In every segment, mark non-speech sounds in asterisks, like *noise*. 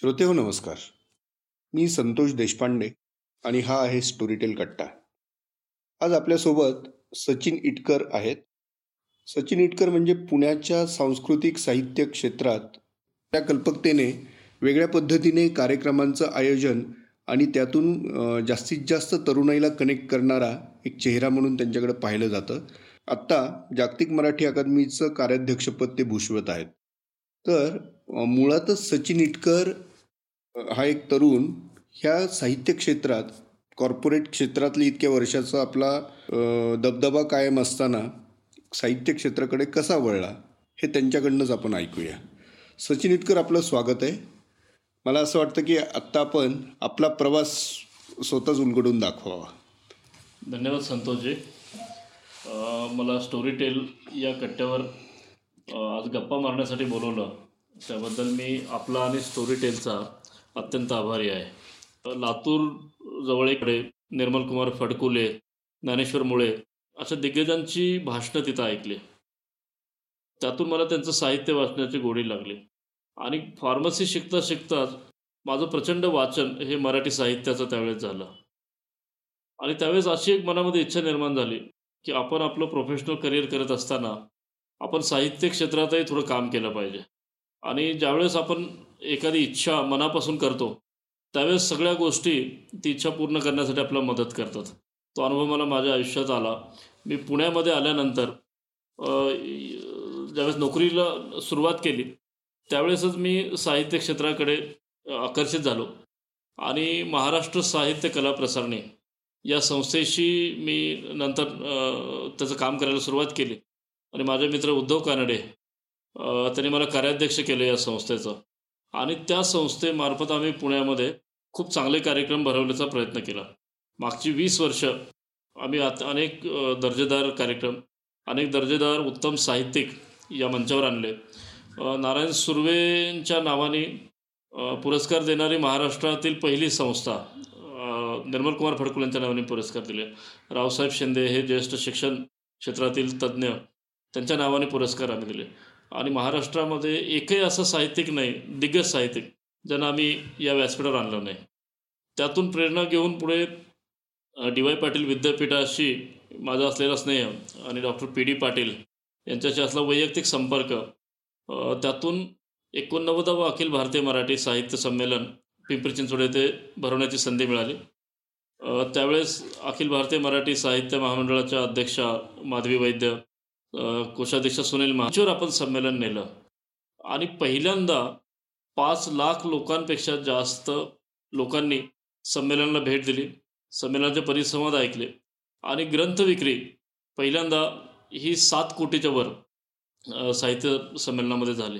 श्रोते हो नमस्कार. मी संतोष देशपांडे आणि हा आहे स्टोरीटेल कट्टा. आज आपल्यासोबत सचिन इटकर आहेत. सचिन इटकर म्हणजे पुण्याच्या सांस्कृतिक साहित्य क्षेत्रात त्या कल्पकतेने वेगळ्या पद्धतीने कार्यक्रमांचं आयोजन आणि त्यातून जास्तीत जास्त तरुणाईला कनेक्ट करणारा एक चेहरा म्हणून त्यांच्याकडे पाहिलं जातं. आत्ता जागतिक मराठी अकादमीचं कार्याध्यक्षपद ते भूषवत आहेत. तर मुळातच सचिन इटकर हा एक तरुण ह्या साहित्य क्षेत्रात कॉर्पोरेट क्षेत्रातली इतक्या वर्षाचा आपला दबदबा कायम असताना साहित्य क्षेत्राकडे कसा वळला हे त्यांच्याकडनंच आपण ऐकूया. सचिन इतकर आपलं स्वागत आहे. मला असं वाटतं की आत्ता आपण आपला प्रवास स्वतःच उलगडून दाखवावा. धन्यवाद संतोषजी. मला स्टोरी टेल या कट्ट्यावर आज गप्पा मारण्यासाठी बोलवलं. त्याबद्दल मी आपला आणि स्टोरी टेलचा अत्यंत आभारी आहे. लातूर जवळीकडे निर्मल कुमार फडकुले ज्ञानेश्वर मुळे अशा दिग्गजांची भाषणं तिथं ऐकली. त्यातून मला त्यांचं साहित्य वाचण्याची गोडी लागली. आणि फार्मसी शिकता शिकताच माझं प्रचंड वाचन हे मराठी साहित्याचं त्यावेळेस झालं. आणि त्यावेळेस अशी एक मनामध्ये इच्छा निर्माण झाली की आपण आपलं प्रोफेशनल करिअर करत असताना आपण साहित्य क्षेत्रातही थोडं काम केलं पाहिजे. आणि ज्यावेळेस आपण एखादी इच्छा मनापासून करतो त्यावेळेस सगळ्या गोष्टी ती इच्छा पूर्ण करण्यासाठी आपल्याला मदत करतात. तो अनुभव मला माझ्या आयुष्यात आला. मी पुण्यामध्ये आल्यानंतर ज्यावेळेस नोकरीला सुरुवात केली त्यावेळेसच मी साहित्य क्षेत्राकडे आकर्षित झालो. आणि महाराष्ट्र साहित्य कला प्रसारणे या संस्थेशी मी नंतर त्याचं काम करायला सुरुवात केली. आणि माझे मित्र उद्धव कानडे त्यांनी मला कार्याध्यक्ष केलं या संस्थेचं. आणि त्या संस्थेमार्फत आम्ही पुण्यामध्ये खूप चांगले कार्यक्रम भरवण्याचा प्रयत्न केला. मागची वीस वर्ष आम्ही आता अनेक दर्जेदार कार्यक्रम अनेक दर्जेदार उत्तम साहित्यिक या मंचावर आणले. नारायण सुर्वेंच्या नावाने पुरस्कार देणारी महाराष्ट्रातील पहिली संस्था निर्मल कुमार फडकुल यांच्या नावाने पुरस्कार दिले. रावसाहेब शिंदे हे ज्येष्ठ शिक्षण क्षेत्रातील तज्ज्ञ त्यांच्या नावाने पुरस्कार आम्ही दिले. आणि महाराष्ट्रामध्ये एकही असं साहित्यिक नाही दिग्गज साहित्यिक ज्यांना आम्ही या व्यासपीठावर आणलं नाही. त्यातून प्रेरणा घेऊन पुढे डी वाय पाटील विद्यापीठाशी माझा असलेला स्नेह आणि डॉक्टर पी डी पाटील यांच्याशी असला वैयक्तिक संपर्क त्यातून एकोणनव्वदावं अखिल भारतीय मराठी साहित्य संमेलन पिंपरी चिंचवड येथे भरवण्याची संधी मिळाली. त्यावेळेस अखिल भारतीय मराठी साहित्य महामंडळाच्या अध्यक्षा माधवी वैद्य कोषाध्यक्ष सुनील महाचोर आपण संमेलन नेलं. आणि पहिल्यांदा पाच लाख लोकांपेक्षा जास्त लोकांनी संमेलनाला भेट दिली. संमेलनाचे परिसंवाद ऐकले. आणि ग्रंथ विक्री. पहिल्यांदा ही सात कोटीच्या वर साहित्य संमेलनामध्ये झाले.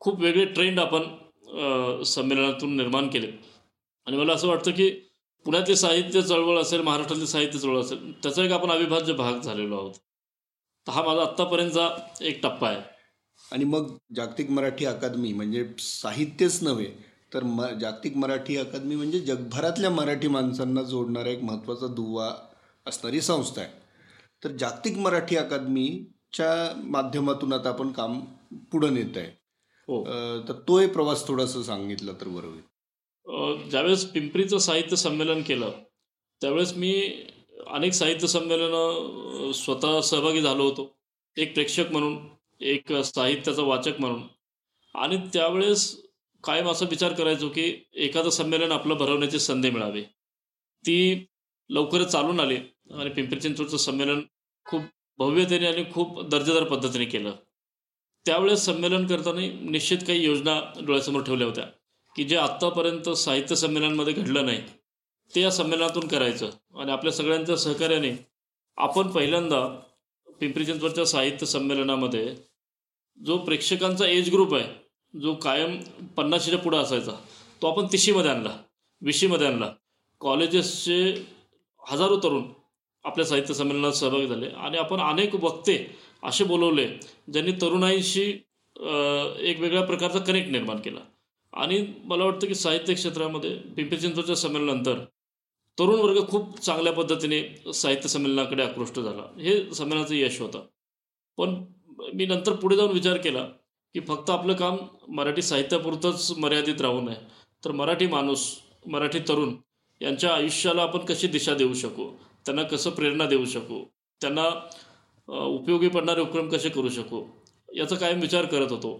खूप वेगळे ट्रेंड आपण संमेलनातून निर्माण केले. आणि मला असं वाटतं की पुण्यातली साहित्य चळवळ असेल महाराष्ट्रातली साहित्य चळवळ असेल त्याचा एक आपण अविभाज्य भाग झालेलो आहोत. तर हा माझा आत्तापर्यंतचा एक टप्पा आहे. आणि मग जागतिक मराठी अकादमी म्हणजे साहित्यच नव्हे तर म जागतिक मराठी अकादमी म्हणजे जगभरातल्या मराठी माणसांना जोडणारा एक महत्त्वाचा दुवा असणारी संस्था आहे. तर जागतिक मराठी अकादमीच्या माध्यमातून आता आपण काम पुढं नेत आहे. हो. तर तो एक प्रवास थोडासा सांगितलं तर बरोबर ज्यावेळेस पिंपरीचं साहित्य संमेलन केलं त्यावेळेस मी अनेक साहित्य संमेलनं स्वतः सहभागी झालो होतो. एक प्रेक्षक म्हणून एक साहित्याचा वाचक म्हणून. आणि त्यावेळेस कायम असा विचार करायचो की एखादं संमेलन आपलं भरवण्याची संधी मिळावी. ती लवकरच चालून आली आणि पिंपरी चिंचवडचं संमेलन खूप भव्यतेने आणि खूप दर्जेदार पद्धतीने केलं. त्यावेळेस संमेलन करताना निश्चित काही योजना डोळ्यासमोर ठेवल्या होत्या की जे आत्तापर्यंत साहित्य संमेलनामध्ये घडलं नाही. ते या संमेलनातून करायचं. आणि आपल्या सगळ्यांच्या सहकार्याने आपण पहिल्यांदा पिंपरी चिंचवडच्या साहित्य संमेलनामध्ये जो प्रेक्षकांचा एज ग्रुप आहे जो कायम पन्नाशीच्या पुढं असायचा तो आपण तिशीमध्ये आणला विशीमध्ये आणला. कॉलेजेसचे हजारो तरुण आपल्या साहित्य संमेलनात सहभागी झाले. आणि आपण अनेक वक्ते असे बोलवले ज्यांनी तरुणाईशी एक वेगळ्या प्रकारचा कनेक्ट निर्माण केला. आणि मला वाटतं की साहित्य क्षेत्रामध्ये पिंपरी चिंचवडच्या संमेलनानंतर तरुण वर्ग खूप चांगल्या पद्धतीने साहित्य संमेलनाकडे आकृष्ट झाला. हे संमेलनाचं यश होतं. पण मी नंतर पुढे जाऊन विचार केला की फक्त आपलं काम मराठी साहित्यापुरतंच मर्यादित राहू नये तर मराठी माणूस मराठी तरुण यांच्या आयुष्याला आपण कशी दिशा देऊ शकू? त्यांना कसं प्रेरणा देऊ शकू? त्यांना उपयोगी पडणारे उपक्रम कसे करू शकू? याचा कायम विचार करत होतो.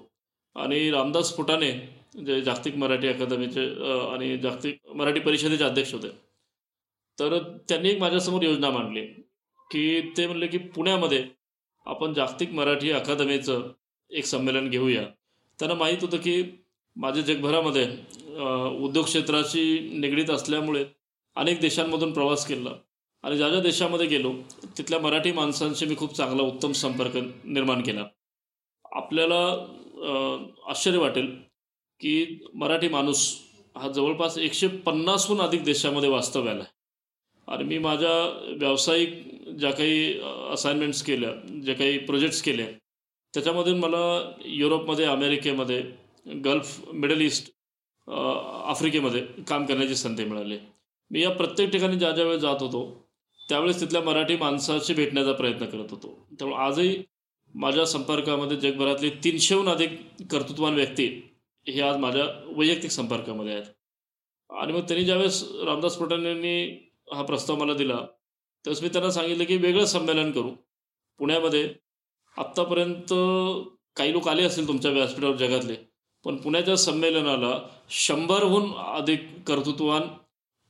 आणि रामदास फुटाणे जे जागतिक मराठी अकादमीचे आणि जागतिक मराठी परिषदेचे अध्यक्ष होते तर त्यांनी एक माझ्यासमोर योजना मांडली की ते म्हणले की पुण्यामध्ये आपण जागतिक मराठी अकादमीचं एक संमेलन घेऊया. त्यांना माहीत होतं की माझे जगभरामध्ये उद्योग क्षेत्राशी निगडीत असल्यामुळे अनेक देशांमधून प्रवास केला आणि ज्या ज्या देशामध्ये गेलो तिथल्या मराठी माणसांशी मी खूप चांगला उत्तम संपर्क निर्माण केला. आपल्याला आश्चर्य वाटेल की मराठी माणूस हा जवळपास एकशे पन्नासहून अधिक देशामध्ये वास्तव्याला आहे. आणि मी माझ्या व्यावसायिक ज्या काही असाइनमेंट्स केल्या ज्या काही प्रोजेक्ट्स केले त्याच्यामधून मला युरोपमध्ये अमेरिकेमध्ये गल्फ मिडल ईस्ट आफ्रिकेमध्ये काम करण्याची संधी मिळाली. मी या प्रत्येक ठिकाणी ज्या ज्या वेळेस जात होतो त्यावेळेस तिथल्या मराठी माणसाशी भेटण्याचा प्रयत्न करत होतो. त्यामुळे आजही माझ्या संपर्कामध्ये जगभरातले तीनशेहून अधिक कर्तृत्वान व्यक्ती हे आज माझ्या वैयक्तिक संपर्कामध्ये आहेत. आणि मग त्यांनी ज्यावेळेस रामदास पटेल यांनी हा प्रस्ताव मला दिला. त्यावेळेस मी त्यांना सांगितलं की वेगळं संमेलन करू. पुण्यामध्ये आत्तापर्यंत काही लोक आले असतील तुमच्या व्यासपीठावर जगातले पण पुण्याच्या संमेलनाला शंभरहून अधिक कर्तृत्वान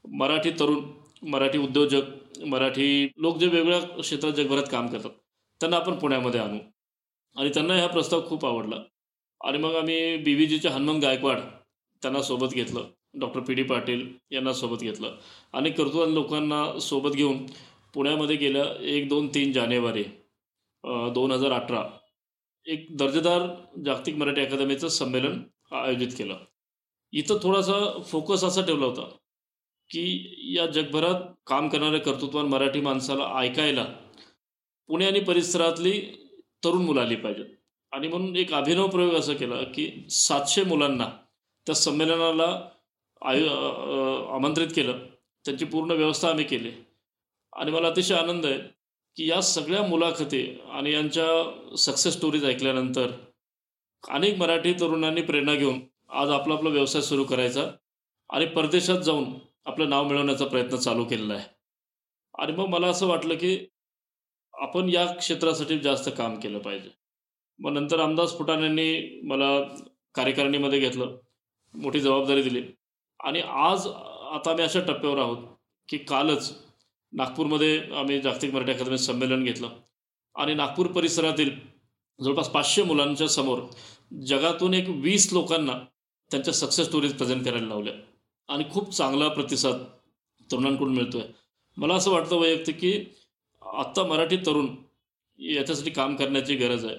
मराठी तरुण मराठी उद्योजक मराठी लोक जे वेगवेगळ्या क्षेत्रात जगभरात काम करतात त्यांना आपण पुण्यामध्ये आणू. आणि त्यांना हा प्रस्ताव खूप आवडला. आणि मग आम्ही बी व्ही जीचे हनुमान गायकवाड त्यांना सोबत घेतलं. डॉक्टर पी डी पाटील यांना सोबत घेतलं. आणि कर्तृत्वान लोकांना सोबत घेऊन पुण्यामध्ये गेल्या एक दोन तीन जानेवारी दोन हजार अठरा एक दर्जेदार जागतिक मराठी अकादमीचं संमेलन आयोजित केलं. इथं थोडासा फोकस असा ठेवला होता की या जगभरात काम करणाऱ्या कर्तृत्वान मराठी माणसाला ऐकायला पुणे आणि परिसरातली तरुण मुलं आली पाहिजेत. आणि म्हणून एक अभिनव प्रयोग असा केला की सातशे मुलांना त्या संमेलनाला आयु आमंत्रित केलं. त्यांची पूर्ण व्यवस्था आम्ही केली. आणि मला अतिशय आनंद आहे की या सगळ्या मुलाखती आणि यांच्या सक्सेस स्टोरीज ऐकल्यानंतर अनेक मराठी तरुणांनी प्रेरणा घेऊन आज आपला आपला व्यवसाय सुरू करायचा आणि परदेशात जाऊन आपलं नाव मिळवण्याचा प्रयत्न चालू केलेला आहे. आणि मग मला असं वाटलं की आपण या क्षेत्रासाठी जास्त काम केलं पाहिजे. मग नंतर रामदास फुटाण्यांनी मला कार्यकारिणीमध्ये घेतलं. मोठी जबाबदारी दिली. आणि आज आता आम्ही अशा टप्प्यावर आहोत की कालच नागपूरमध्ये आम्ही जागतिक मराठी अकादमी संमेलन घेतलं. आणि नागपूर परिसरातील जवळपास पाचशे मुलांच्या समोर जगातून एक वीस लोकांना त्यांच्या सक्सेस स्टोरीज प्रेझेंट करायला लावल्या. आणि खूप चांगला प्रतिसाद तरुणांकडून मिळतो आहे मला असं वाटतं वैयक्तिक की आत्ता मराठी तरुण याच्यासाठी काम करण्याची गरज आहे.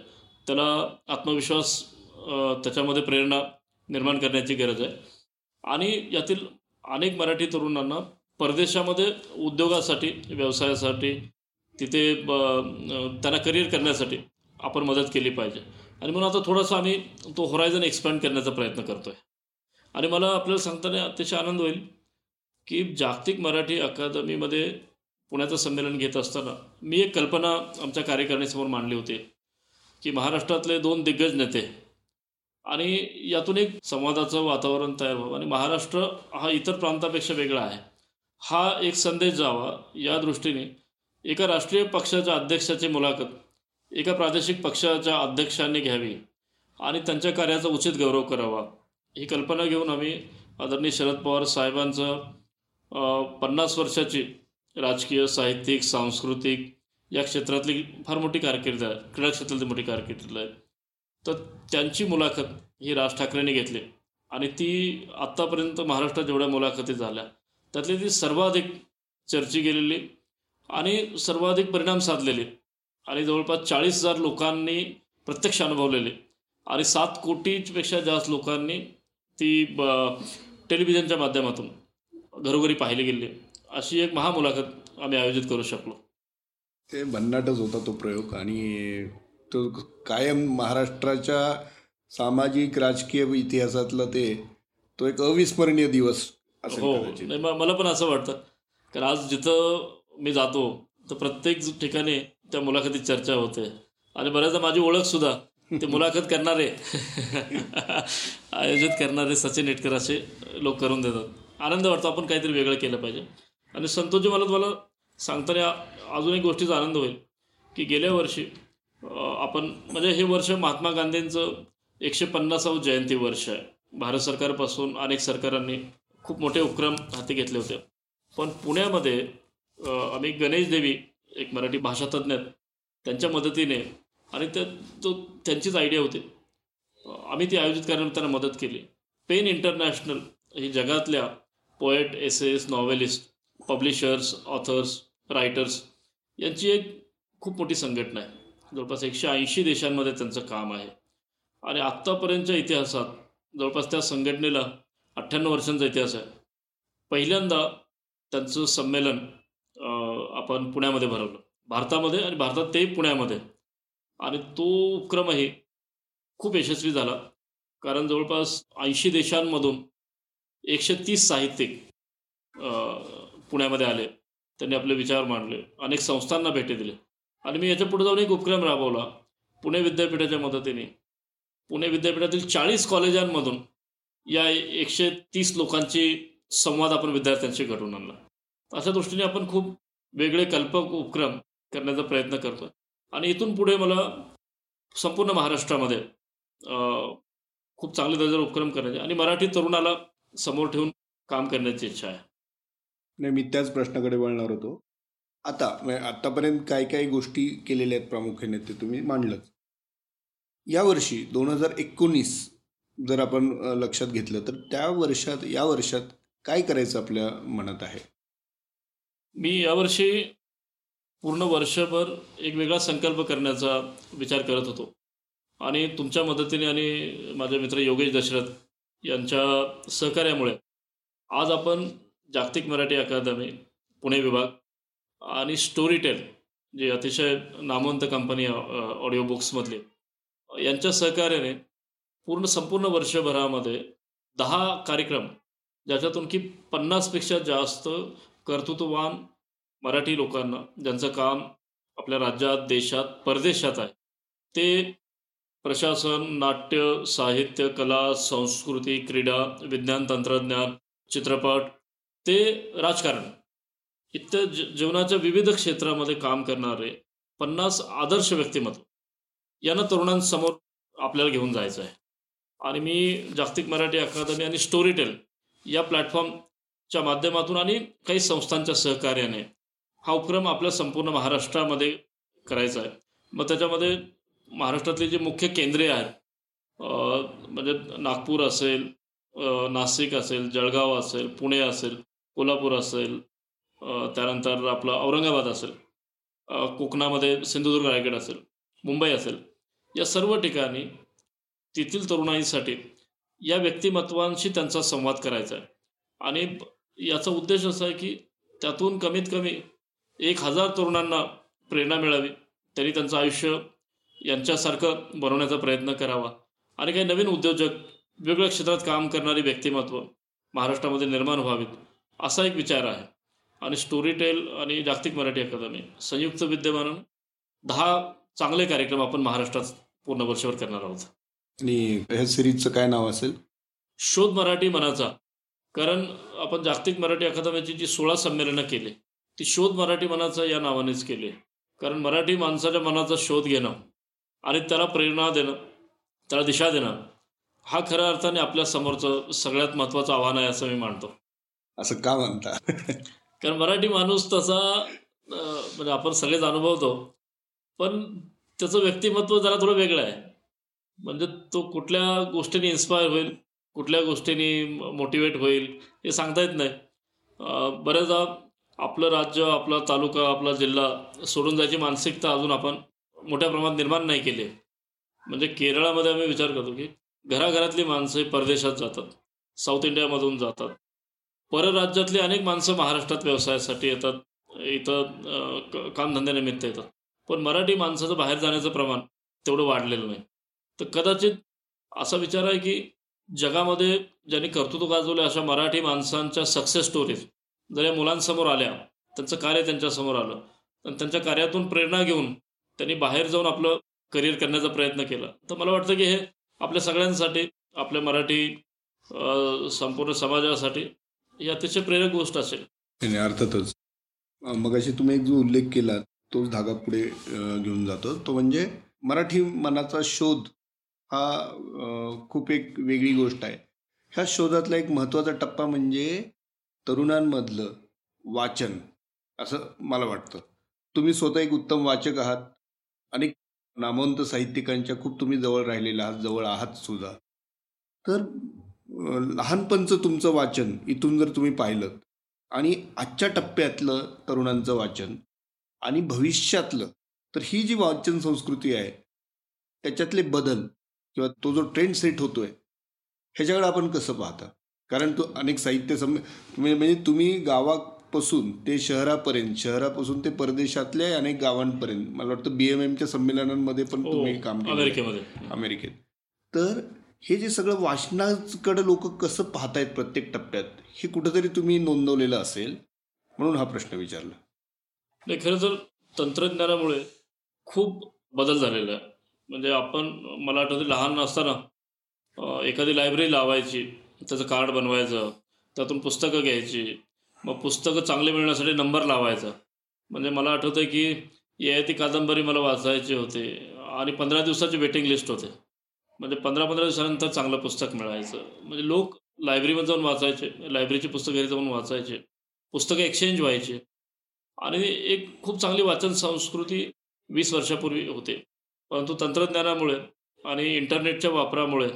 त्याला आत्मविश्वास त्याच्यामध्ये प्रेरणा निर्माण करण्याची गरज आहे. आणि यातील अनेक मराठी तरुणांना परदेशामध्ये उद्योगासाठी व्यवसायासाठी तिथे ब- त्यांना करिअर करण्यासाठी आपण मदत केली पाहिजे. आणि म्हणून आता थोडासा आम्ही तो होरायझन एक्सपॅन्ड करण्याचा प्रयत्न करतो आहे आणि मला आपल्याला सांगताना अतिशय आनंद होईल की जागतिक मराठी अकादमीमध्ये पुण्याचं संमेलन घेत असताना मी एक कल्पना आमच्या कार्यकारिणीसमोर मांडली होती की महाराष्ट्रातले दोन दिग्गज नेते आणि यातून एक संवादाचं वातावरण तयार व्हावं. आणि महाराष्ट्र हा इतर प्रांतापेक्षा वेगळा आहे. हा एक संदेश जावा या दृष्टीने. एका राष्ट्रीय पक्षाच्या अध्यक्षाची मुलाखत एका प्रादेशिक पक्षाच्या अध्यक्षांनी घ्यावी आणि त्यांच्या कार्याचा उचित गौरव करावा. ही कल्पना घेऊन आम्ही आदरणीय शरद पवार साहेबांचं पन्नास वर्षाची राजकीय साहित्यिक सांस्कृतिक या क्षेत्रातली फार मोठी कारकीर्द आहे. क्रीडा क्षेत्रातली मोठी कारकीर्द आहे. तर त्यांची मुलाखत ही राज ठाकरेंनी घेतली. आणि ती आत्तापर्यंत महाराष्ट्रात जेवढ्या मुलाखती झाल्या त्यातली ती सर्वाधिक चर्ची गेलेली आणि सर्वाधिक परिणाम साधलेली. आणि जवळपास चाळीस हजार लोकांनी प्रत्यक्ष अनुभवलेले. आणि सात कोटीपेक्षा जास्त लोकांनी ती ब- टेलिव्हिजनच्या माध्यमातून घरोघरी पाहिली गेली. अशी एक महामुलाखत आम्ही आयोजित करू शकलो. ते भन्नाटच होता तो प्रयोग आणि तो कायम महाराष्ट्राच्या सामाजिक राजकीय इतिहासातला ते तो एक अविस्मरणीय दिवस असेल हो. नाही मला पण असं वाटतं. कारण आज जिथं मी जातो तर प्रत्येक ठिकाणी त्या मुलाखतीत चर्चा होते. आणि बऱ्याचदा माझी ओळख सुद्धा ते मुलाखत करणारे *laughs* आयोजित करणारे सचिन इटकर असे लोक करून देतात. आनंद वाटतो आपण काहीतरी वेगळं केलं पाहिजे. आणि संतोषजी मला तुम्हाला सांगताना अजून एक गोष्टीचा आनंद होईल की गेल्या वर्षी आपण म्हणजे हे वर्ष महात्मा गांधींचं एकशे पन्नासावं जयंती वर्ष आहे. भारत सरकारपासून अनेक सरकारांनी खूप मोठे उपक्रम हाती घेतले होते. पण पुण्यामध्ये आम्ही गणेश देवी एक मराठी भाषातज्ञ त्यांच्या मदतीने आणि त्या तो त्यांचीच आयडिया होती. आम्ही ती आयोजित करण्यात त्यांना मदत केली. पेन इंटरनॅशनल ही जगातल्या poet essays novelist publishers authors writers यांची एक खूप मोठी संघटना आहे. जवळपास एकशे ऐंशी देशांमध्ये त्यांचं काम आहे. आणि आत्तापर्यंतच्या इतिहासात जवळपास त्या संघटनेला अठ्ठ्याण्णव वर्षांचा इतिहास आहे. पहिल्यांदा त्यांचं संमेलन आपण पुण्यामध्ये भरवलं. भारतामध्ये आणि भारतात ते पुण्यामध्ये. आणि तो उपक्रमही खूप यशस्वी झाला. कारण जवळपास ऐंशी देशांमधून एकशे तीस साहित्यिक पुण्यामध्ये आले. त्यांनी आपले विचार मांडले. अनेक संस्थांना भेटी दिले आणि मी याच्यापुढे जाऊन एक उपक्रम राबवला पुणे विद्यापीठाच्या मदतीने. पुणे विद्यापीठातील चाळीस कॉलेजांमधून या एकशे तीस लोकांची संवाद आपण विद्यार्थ्यांशी घडवून आणला. अशा दृष्टीने आपण खूप वेगळे कल्पक उपक्रम करण्याचा प्रयत्न करतो आणि इथून पुढे मला संपूर्ण महाराष्ट्रामध्ये खूप चांगले दर्जाचे उपक्रम करायचे आणि मराठी तरुणाला समोर ठेवून काम करण्याची इच्छा आहे. नाही मी त्याच प्रश्नाकडे वळणार होतो. आता म्हणजे आतापर्यंत काय काय गोष्टी केलेल्या आहेत प्रामुख्याने ते तुम्ही मांडलं यावर्षी दोन हजार एकोणीस जर आपण लक्षात घेतलं तर त्या वर्षात या वर्षात काय करायचं आपल्या मनात आहे? मी यावर्षी पूर्ण वर्षभर एक वेगळा संकल्प करण्याचा विचार करत होतो. आणि तुमच्या मदतीने आणि माझे मित्र योगेश दशरथ यांच्या सहकार्यामुळे आज आपण जागतिक मराठी अकादमी पुणे विभाग आणि स्टोरीटेल जे अतिशय नामवंत कंपनी ऑडिओ बुक्समधली यांच्या सहकार्याने पूर्ण संपूर्ण वर्षभरामध्ये दहा कार्यक्रम ज्याच्यातून की पन्नासपेक्षा जास्त कर्तृत्ववान मराठी लोकांना ज्यांचं काम आपल्या राज्यात देशात परदेशात आहे ते प्रशासन नाट्य साहित्य कला संस्कृती क्रीडा विज्ञान तंत्रज्ञान चित्रपट ते राजकारण इत्या जीवनाच्या विविध क्षेत्रामध्ये काम करणारे पन्नास आदर्श व्यक्तिमत्व यांना तरुणांसमोर आपल्याला घेऊन जायचं आहे. आणि मी जागतिक मराठी अकादमी आणि स्टोरी टेल या प्लॅटफॉर्मच्या माध्यमातून आणि काही संस्थांच्या सहकार्याने हा उपक्रम आपल्या संपूर्ण महाराष्ट्रामध्ये करायचा आहे. मग त्याच्यामध्ये महाराष्ट्रातली जी मुख्य केंद्रे आहेत म्हणजे नागपूर असेल नाशिक असेल जळगाव असेल पुणे असेल कोल्हापूर असेल त्यानंतर आपलं औरंगाबाद असेल कोकणामध्ये सिंधुदुर्ग रायगड असेल मुंबई असेल या सर्व ठिकाणी तेथील तरुणाईसाठी या व्यक्तिमत्वांशी त्यांचा संवाद करायचा आहे. आणि याचा उद्देश असा आहे की त्यातून कमीत कमी एक हजार तरुणांना प्रेरणा मिळावी त्यांनी त्यांचं आयुष्य यांच्यासारखं बनवण्याचा प्रयत्न करावा. आणि काही नवीन उद्योजक वेगवेगळ्या क्षेत्रात काम करणारी व्यक्तिमत्व महाराष्ट्रामध्ये निर्माण व्हावीत असा एक विचार आहे. आणि स्टोरी टेल आणि जागतिक मराठी अकादमी संयुक्त विद्यमानानं दहा चांगले कार्यक्रम आपण महाराष्ट्रात पूर्ण वर्षभर करणार आहोत. आणि ह्या सिरीजचं काय नाव असेल? शोध मराठी मनाचा. कारण आपण जागतिक मराठी अकादमीची जी सोळा संमेलनं केली ती शोध मराठी मनाचा या नावानेच केली. कारण मराठी माणसाच्या मनाचा शोध घेणं आणि त्याला प्रेरणा देणं त्याला दिशा देणं हा खऱ्या अर्थाने आपल्या समोरचं सगळ्यात महत्वाचं आव्हान आहे असं मी मानतो. असं का म्हणता? *laughs* कारण मराठी माणूस तसा म्हणजे आपण सगळेच अनुभवतो पण त्याचं व्यक्तिमत्व जरा थोडं वेगळं आहे. म्हणजे तो कुठल्या गोष्टीने इन्स्पायर होईल कुठल्या गोष्टीने मोटिवेट होईल हे सांगता येत नाही. बऱ्याचदा आपलं राज्य आपला तालुका आपला जिल्हा सोडून जायची मानसिकता अजून आपण मोठ्या प्रमाणात निर्माण नाही केली म्हणजे केरळामध्ये आम्ही विचार करतो की घराघरातली माणसं परदेशात जातात साऊथ इंडियामधून जातात परराज्यातली अनेक माणसं महाराष्ट्रात व्यवसायासाठी येतात. इथं कामधंद्यानिमित्त येतात. पण मराठी माणसाचं बाहेर जाण्याचं प्रमाण तेवढं वाढलेलं नाही. तर कदाचित असा विचार आहे की जगामध्ये ज्यांनी कर्तृत्व गाजवले अशा मराठी माणसांच्या सक्सेस स्टोरीज जर या मुलांसमोर आल्या त्यांचं कार्य त्यांच्यासमोर आलं आणि त्यांच्या कार्यातून प्रेरणा घेऊन त्यांनी बाहेर जाऊन आपलं करिअर करण्याचा प्रयत्न केला तर मला वाटतं की हे आपल्या सगळ्यांसाठी आपल्या मराठी संपूर्ण समाजासाठी ही अतिशय प्रेरक गोष्ट असेल. नाही अर्थातच. मग अशी तुम्ही एक जो उल्लेख केला तोच धागा पुढे अ, घेऊन जातो. तो म्हणजे मराठी मनाचा शोध हा अ, खूप एक वेगळी गोष्ट आहे. ह्या शोधातला एक महत्त्वाचा टप्पा म्हणजे तरुणांमधलं वाचन असं मला वाटतं. तुम्ही स्वतः एक उत्तम वाचक आहात अनेक नामवंत साहित्यिकांच्या खूप तुम्ही जवळ राहिलेला आहात जवळ आहात सुद्धा. तर लहानपणचं तुमचं वाचन इथून जर तुम्ही पाहिलं आणि आजच्या टप्प्यातलं तरुणांचं वाचन आणि भविष्यातलं तर ही जी वाचन संस्कृती आहे त्याच्यातले बदल किंवा तो जो ट्रेंड सेट होतोय ह्याच्याकडे आपण कसं पाहता? कारण तो अनेक साहित्य सम म्हणजे म्हणजे तुम्ही गावापासून ते शहरापर्यंत शहरापासून ते परदेशातल्या अनेक गावांपर्यंत मला वाटतं बी एम एमच्या संमेलनांमध्ये पण तुम्ही काम केलं हो, अमेरिकेमध्ये. अमेरिकेत. तर हे जे सगळं वाचनाकडे लोक कसं पाहतायत प्रत्येक टप्प्यात हे कुठंतरी तुम्ही नोंदवलेलं असेल? म्हणून हा प्रश्न विचारला. नाही खरं तर तंत्रज्ञानामुळे खूप बदल झालेला आहे. म्हणजे आपण मला आठवते लहान असताना एखादी लायब्ररी लावायची त्याचं कार्ड बनवायचं त्यातून पुस्तकं घ्यायची मग पुस्तकं चांगले मिळण्यासाठी नंबर लावायचा. म्हणजे मला आठवतं आहे की ययाती कादंबरी मला वाचायची होते आणि पंधरा दिवसाची वेटिंग लिस्ट होते. म्हणजे पंधरा पंधरा दिवसानंतर चांगलं पुस्तक मिळायचं. म्हणजे लोक लायब्ररीमध्ये जाऊन वाचायचे लायब्ररीची पुस्तकं घरी जाऊन वाचायचे पुस्तकं एक्सचेंज व्हायचे. आणि एक खूप चांगली वाचन संस्कृती वीस वर्षापूर्वी होते. परंतु तंत्रज्ञानामुळे आणि इंटरनेटच्या वापरामुळे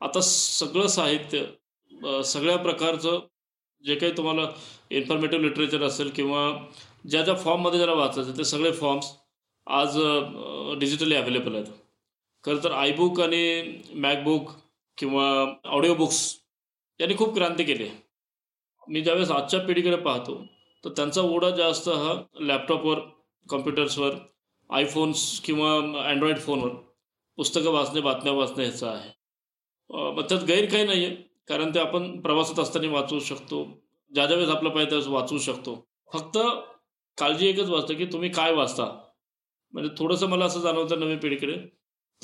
आता सगळं साहित्य सगळ्या प्रकारचं जे काही तुम्हाला इन्फॉर्मेटिव्ह लिटरेचर असेल किंवा ज्या ज्या फॉर्ममध्ये ज्याला वाचायचं ते सगळे फॉर्म्स आज डिजिटली अवेलेबल आहेत. खरं तर आयबुक आणि मॅकबुक किंवा ऑडिओ बुक्स यांनी खूप क्रांती केली आहे. मी ज्यावेळेस आजच्या पिढीकडे पाहतो तर त्यांचा ओढा जास्त हा लॅपटॉपवर कॉम्प्युटर्सवर आयफोन्स किंवा अँड्रॉइड फोनवर पुस्तकं वाचणे बातम्या वाचणे ह्याचा आहे. मग त्यात गैर काही नाही आहे कारण ते आपण प्रवासात असताना वाचू शकतो ज्या ज्या वेळेस आपलं पाहिजे त्यावेळेस वाचू शकतो. फक्त काळजी एकच वाचतं की तुम्ही काय वाचता. म्हणजे थोडंसं मला असं जाणवतं नवीन पिढीकडे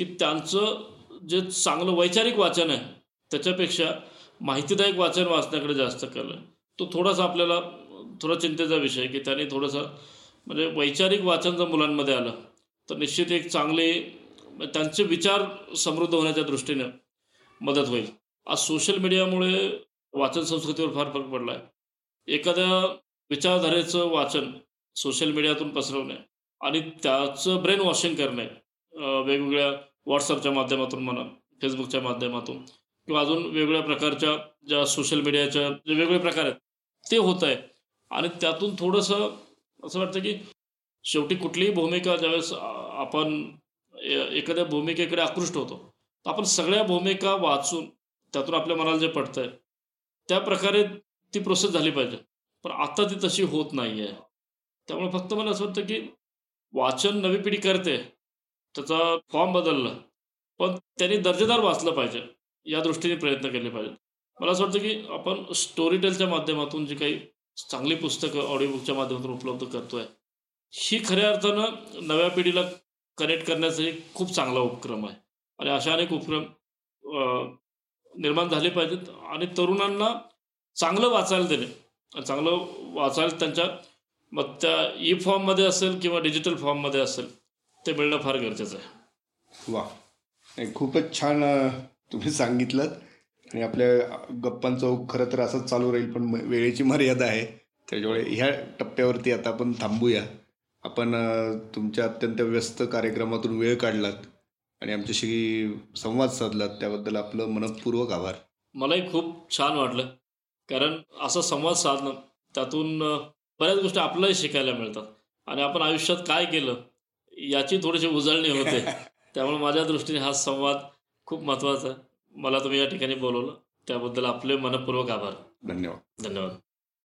की त्यांचं जे चांगलं वैचारिक वाचन आहे त्याच्यापेक्षा माहितीदायक वाचन वाचण्याकडे जास्त कल. आहे तो थोडासा आपल्याला थोडा चिंतेचा विषय आहे की त्याने थोडंसं म्हणजे वैचारिक वाचन जर मुलांमध्ये आलं तर निश्चित एक चांगले त्यांचे विचार समृद्ध होण्याच्या दृष्टीने मदत होईल. आज सोशल मीडियामुळे वाचन संस्कृतीवर फार फरक पडला आहे एखाद्या विचारधारेचं वाचन सोशल मीडियातून पसरवणे आणि त्याचं ब्रेन वॉशिंग करणे वेगवेगळ्या व्हॉट्सअपच्या माध्यमातून म्हणा फेसबुकच्या माध्यमातून किंवा अजून वेगवेगळ्या प्रकारच्या ज्या सोशल मीडियाच्या जे वेगवेगळे प्रकार आहेत ते होत आहे. आणि त्यातून थोडंसं असं वाटतं की शेवटी कुठलीही भूमिका ज्यावेळेस आपण ए- एखाद्या भूमिकेकडे आकृष्ट होतो तर आपण सगळ्या भूमिका वाचून त्यातून आपल्या मनाला जे पडतंय त्या प्रकारे ती प्रोसेस झाली पाहिजे. पण आता ती तशी होत नाही आहे त्यामुळे फक्त मला असं वाटतं की वाचन नवी पिढी करते त्याचा फॉर्म बदलला. पण त्यांनी दर्जेदार वाचलं पाहिजे. या दृष्टीने प्रयत्न केले पाहिजेत. मला असं वाटतं की आपण स्टोरी टेलच्या माध्यमातून जी काही चांगली पुस्तकं ऑडिओबुकच्या माध्यमातून उपलब्ध करतोय ही खऱ्या अर्थानं नव्या पिढीला कनेक्ट करण्याचा एक खूप चांगला उपक्रम आहे. आणि अशा अनेक उपक्रम निर्माण झाले पाहिजेत. आणि तरुणांना चांगलं वाचायला देणे. चांगलं वाचायला त्यांच्या मग त्या ई फॉर्ममध्ये असेल किंवा डिजिटल फॉर्ममध्ये असेल ते मिळणं फार गरजेचं आहे. वा. नाही, खूपच छान तुम्ही सांगितलं आणि आपल्या गप्पांचा खरं तर असंच चालू राहील पण वेळेची मर्यादा आहे. त्याच्यामुळे ह्या टप्प्यावरती आता आपण थांबूया. आपण तुमच्या अत्यंत व्यस्त कार्यक्रमातून वेळ काढलात आणि आमच्याशी संवाद साधलात. त्याबद्दल आपलं मनपूर्वक आभार. मलाही खूप छान वाटलं. कारण असा संवाद साधणं त्यातून बऱ्याच गोष्टी आपल्यालाही शिकायला मिळतात. आणि आपण आयुष्यात काय केलं याची थोडीशी उजळणी होते. *laughs* त्यामुळे माझ्या दृष्टीने हा संवाद खूप महत्त्वाचा मला तुम्ही या ठिकाणी बोलवलं. त्याबद्दल आपले मनपूर्वक आभार. धन्यवाद. धन्यवाद.